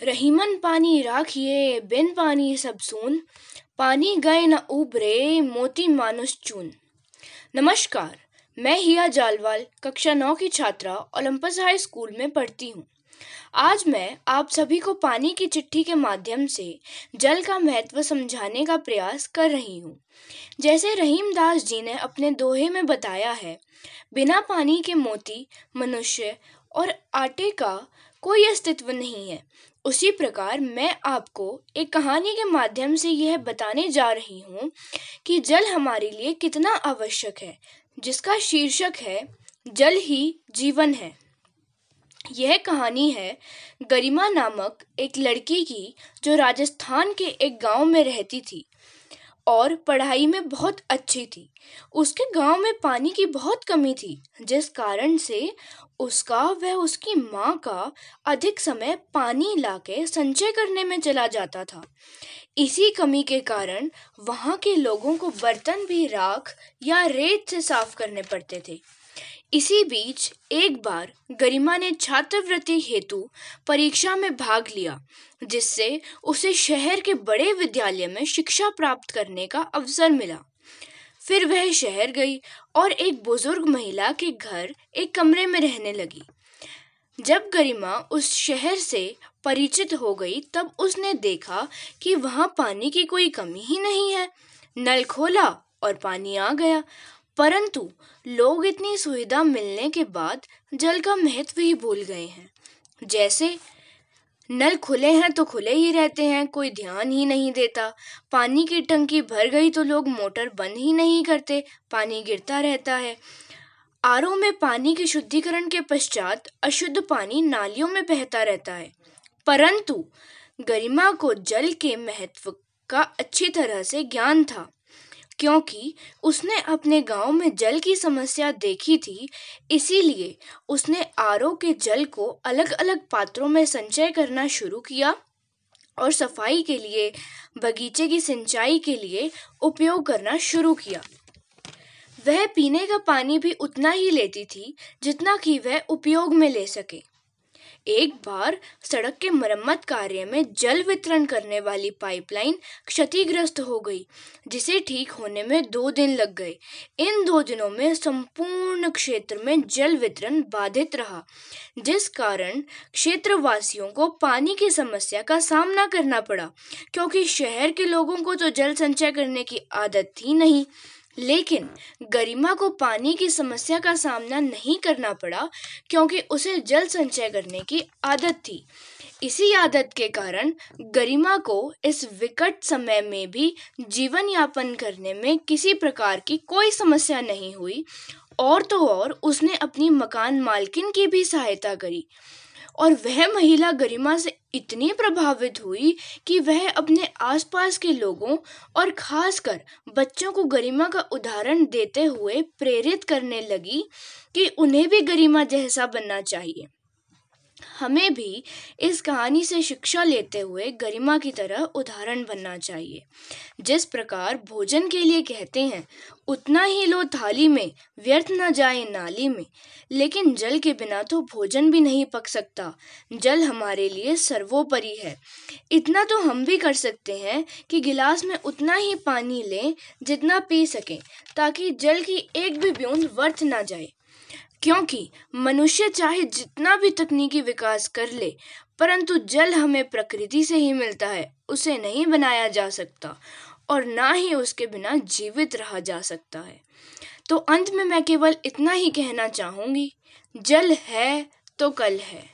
रहीमन पानी राखिए, बिन पानी सब सून। पानी गए न उबरे मोती मानुस चून। नमस्कार, मैं हिया जालवाल, कक्षा नौ की छात्रा, ओलंपस हाई स्कूल में पढ़ती हूँ। आज मैं आप सभी को पानी की चिट्ठी के माध्यम से जल का महत्व समझाने का प्रयास कर रही हूँ। जैसे रहीम दास जी ने अपने दोहे में बताया है, बिना पानी के मोती, मनुष्य और आटे का कोई अस्तित्व नहीं है। उसी प्रकार मैं आपको एक कहानी के माध्यम से यह बताने जा रही हूँ कि जल हमारे लिए कितना आवश्यक है, जिसका शीर्षक है, जल ही जीवन है। यह कहानी है गरिमा नामक एक लड़की की जो राजस्थान के एक गाँव में रहती थी। और पढ़ाई में बहुत अच्छी थी। उसके गाँव में पानी की बहुत कमी थी, जिस कारण से उसका व उसकी माँ का अधिक समय पानी लाके संचय करने में चला जाता था। इसी कमी के कारण वहाँ के लोगों को बर्तन भी राख या रेत से साफ़ करने पड़ते थे। इसी बीच एक बार गरिमा ने छात्रवृत्ति हेतु परीक्षा में भाग लिया, जिससे उसे शहर के बड़े विद्यालय में शिक्षा प्राप्त करने का अवसर मिला। फिर वह शहर गई और एक बुज़ुर्ग महिला के घर एक कमरे में रहने लगी। जब गरिमा उस शहर से परिचित हो गई, तब उसने देखा कि वहाँ पानी की कोई कमी ही नहीं है। नल खोला और पानी आ गया। परंतु लोग इतनी सुविधा मिलने के बाद जल का महत्व ही भूल गए हैं। जैसे नल खुले हैं तो खुले ही रहते हैं, कोई ध्यान ही नहीं देता। पानी की टंकी भर गई तो लोग मोटर बंद ही नहीं करते, पानी गिरता रहता है। आरओ में पानी के शुद्धिकरण के पश्चात अशुद्ध पानी नालियों में बहता रहता है। परंतु गरिमा को जल के महत्व का अच्छी तरह से ज्ञान था। क्योंकि उसने अपने गाँव में जल की समस्या देखी थी, इसीलिए उसने आरओ के जल को अलग अलग पात्रों में संचय करना शुरू किया और सफ़ाई के लिए, बगीचे की सिंचाई के लिए उपयोग करना शुरू किया। वह पीने का पानी भी उतना ही लेती थी जितना कि वह उपयोग में ले सके। एक बार सड़क के मरम्मत कार्य में जल वितरण करने वाली पाइपलाइन क्षतिग्रस्त हो गई, जिसे ठीक होने में दो दिन लग गए। इन दो दिनों में संपूर्ण क्षेत्र में जल वितरण बाधित रहा, जिस कारण क्षेत्रवासियों को पानी की समस्या का सामना करना पड़ा, क्योंकि शहर के लोगों को तो जल संचय करने की आदत थी नहीं। लेकिन गरिमा को पानी की समस्या का सामना नहीं करना पड़ा क्योंकि उसे जल संचय करने की आदत थी। इसी आदत के कारण गरिमा को इस विकट समय में भी जीवन यापन करने में किसी प्रकार की कोई समस्या नहीं हुई और तो और उसने अपनी मकान मालकिन की भी सहायता करी। और वह महिला गरिमा से इतनी प्रभावित हुई कि वह अपने आसपास के लोगों और खासकर बच्चों को गरिमा का उदाहरण देते हुए प्रेरित करने लगी कि उन्हें भी गरिमा जैसा बनना चाहिए। हमें भी इस कहानी से शिक्षा लेते हुए गरिमा की तरह उदाहरण बनना चाहिए। जिस प्रकार भोजन के लिए कहते हैं, उतना ही लो थाली में, व्यर्थ न जाए नाली में। लेकिन जल के बिना तो भोजन भी नहीं पक सकता। जल हमारे लिए सर्वोपरि है। इतना तो हम भी कर सकते हैं कि गिलास में उतना ही पानी लें जितना पी सकें, ताकि जल की एक भी बूंद व्यर्थ ना जाए। क्योंकि मनुष्य चाहे जितना भी तकनीकी विकास कर ले, परंतु जल हमें प्रकृति से ही मिलता है, उसे नहीं बनाया जा सकता और ना ही उसके बिना जीवित रहा जा सकता है। तो अंत में मैं केवल इतना ही कहना चाहूँगी, जल है तो कल है।